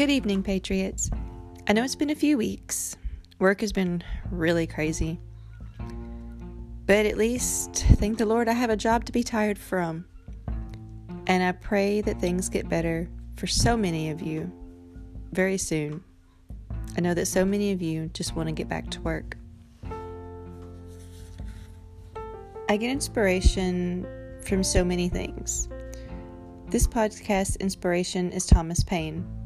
Good evening, Patriots. I know it's been a few weeks. Work has been really crazy. But at least, thank the Lord, I have a job to be tired from. And I pray that things get better for so many of you very soon. I know that so many of you just want to get back to work. I get inspiration from so many things. This podcast inspiration is Thomas Paine.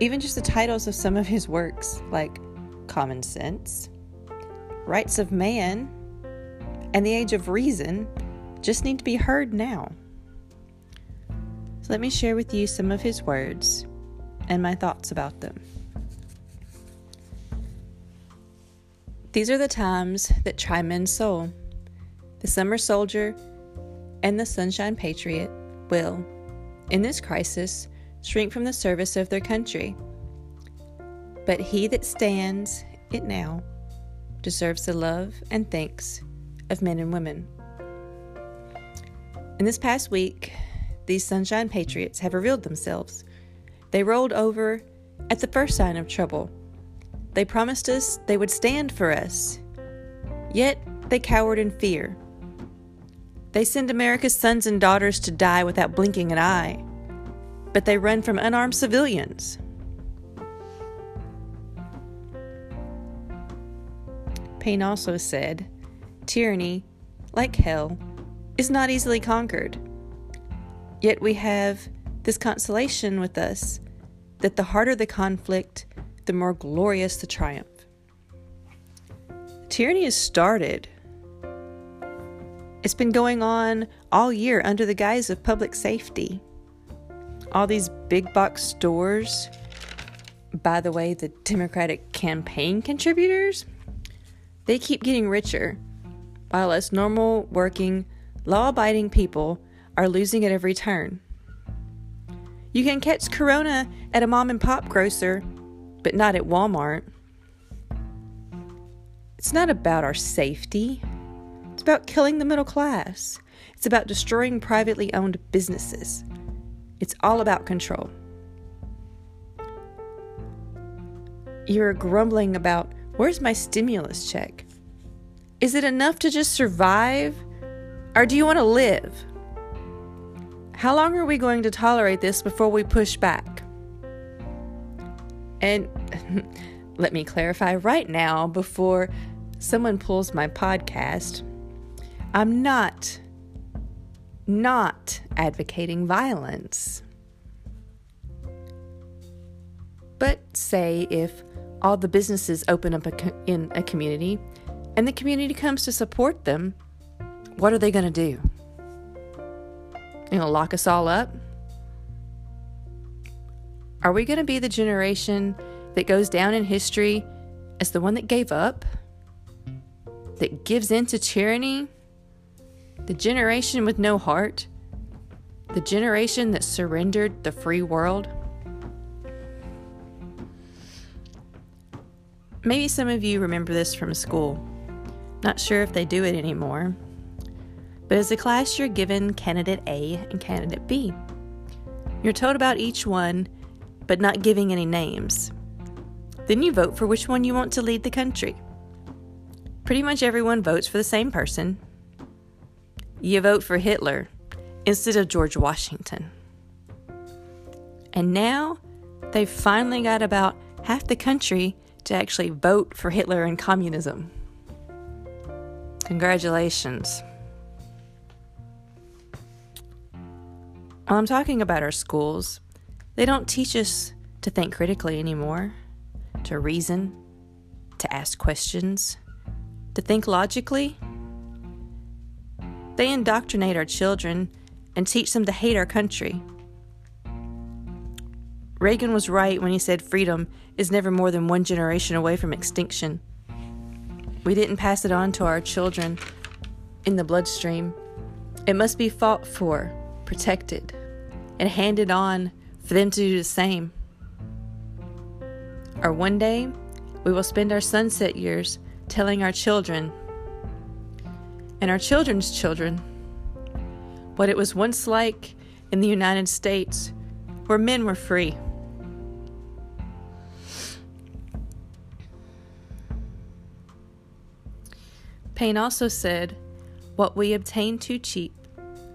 Even just the titles of some of his works, like Common Sense, Rights of Man, and The Age of Reason, just need to be heard now. So let me share with you some of his words and my thoughts about them. These are the times that try men's soul. The summer soldier and the sunshine patriot will, in this crisis, shrink from the service of their country. But he that stands it now deserves the love and thanks of men and women. In this past week, these sunshine patriots have revealed themselves. They rolled over at the first sign of trouble they promised us they would stand for us. Yet they cowered in fear. They send America's sons and daughters to die without blinking an eye, but they run from unarmed civilians. Paine also said, Tyranny, like hell, is not easily conquered. Yet we have this consolation with us that the harder the conflict, the more glorious the triumph. Tyranny has started. It's been going on all year under the guise of public safety. All these big box stores, by the way, the Democratic campaign contributors, they keep getting richer, while us normal, working, law abiding people are losing at every turn. You can catch Corona at a mom and pop grocer but not at Walmart. It's not about our safety. It's about killing the middle class. It's about destroying privately owned businesses. It's all about control. You're grumbling about where's my stimulus check? Is it enough to just survive? Or do you want to live? How long are we going to tolerate this before we push back? And let me clarify right now before someone pulls my podcast I'm not, not advocating violence. But say if all the businesses open up a co- in a community and the community comes to support them, what are they going to do? You know, lock us all up? Are we going to be the generation that goes down in history as the one that gave up, that gives in to tyranny, the generation with no heart, the generation that surrendered the free world? Maybe some of you remember this from school. Not sure if they do it anymore. But as a class, you're given candidate A and candidate B. You're told about each one but not giving any names. Then you vote for which one you want to lead the country. Pretty much everyone votes for the same person. You vote for Hitler instead of George Washington. And now they've finally got about half the country to actually vote for Hitler and communism. Congratulations. While I'm talking about our schools, they don't teach us to think critically anymore, to reason, to ask questions, to think logically. They indoctrinate our children and teach them to hate our country. Reagan was right when he said freedom is never more than one generation away from extinction. We didn't pass it on to our children in the bloodstream. It must be fought for, protected, and handed on for them to do the same. Or one day, we will spend our sunset years telling our children and our children's children. What it was once like in the United States, where men were free. Paine also said, What we obtain too cheap,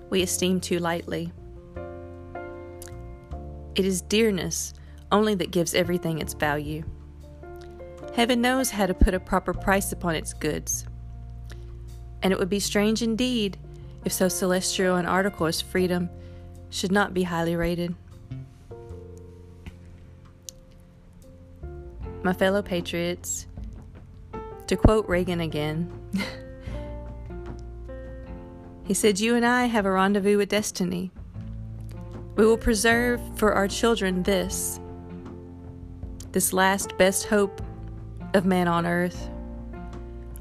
we esteem too lightly. It is dearness only that gives everything its value. Heaven knows how to put a proper price upon its goods. And it would be strange indeed if so celestial an article as freedom should not be highly rated. My fellow patriots, to quote Reagan again, he said, You and I have a rendezvous with destiny. We will preserve for our children this, this last best hope of man on earth,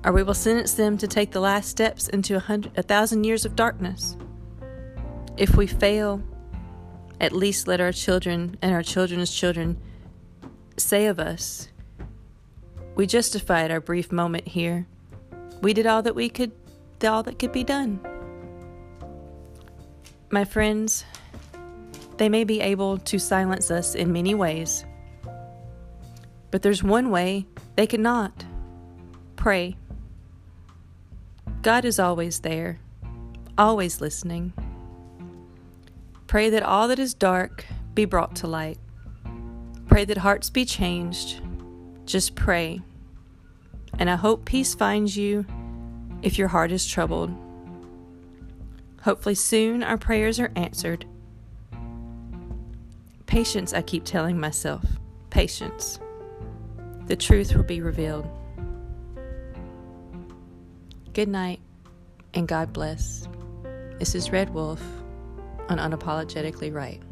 or we will sentence them to take the last steps into a, hundred, a thousand years of darkness. If we fail, at least let our children and our children's children say of us, We justified our brief moment here. We did all that we could, all that could be done. My friends, they may be able to silence us in many ways, but there's one way they cannot pray. God is always there, always listening. Pray that all that is dark be brought to light. Pray that hearts be changed. Just pray. And I hope peace finds you if your heart is troubled. Hopefully, soon our prayers are answered. Patience, I keep telling myself. Patience. The truth will be revealed. Good night and God bless. This is Red Wolf on Unapologetically Right.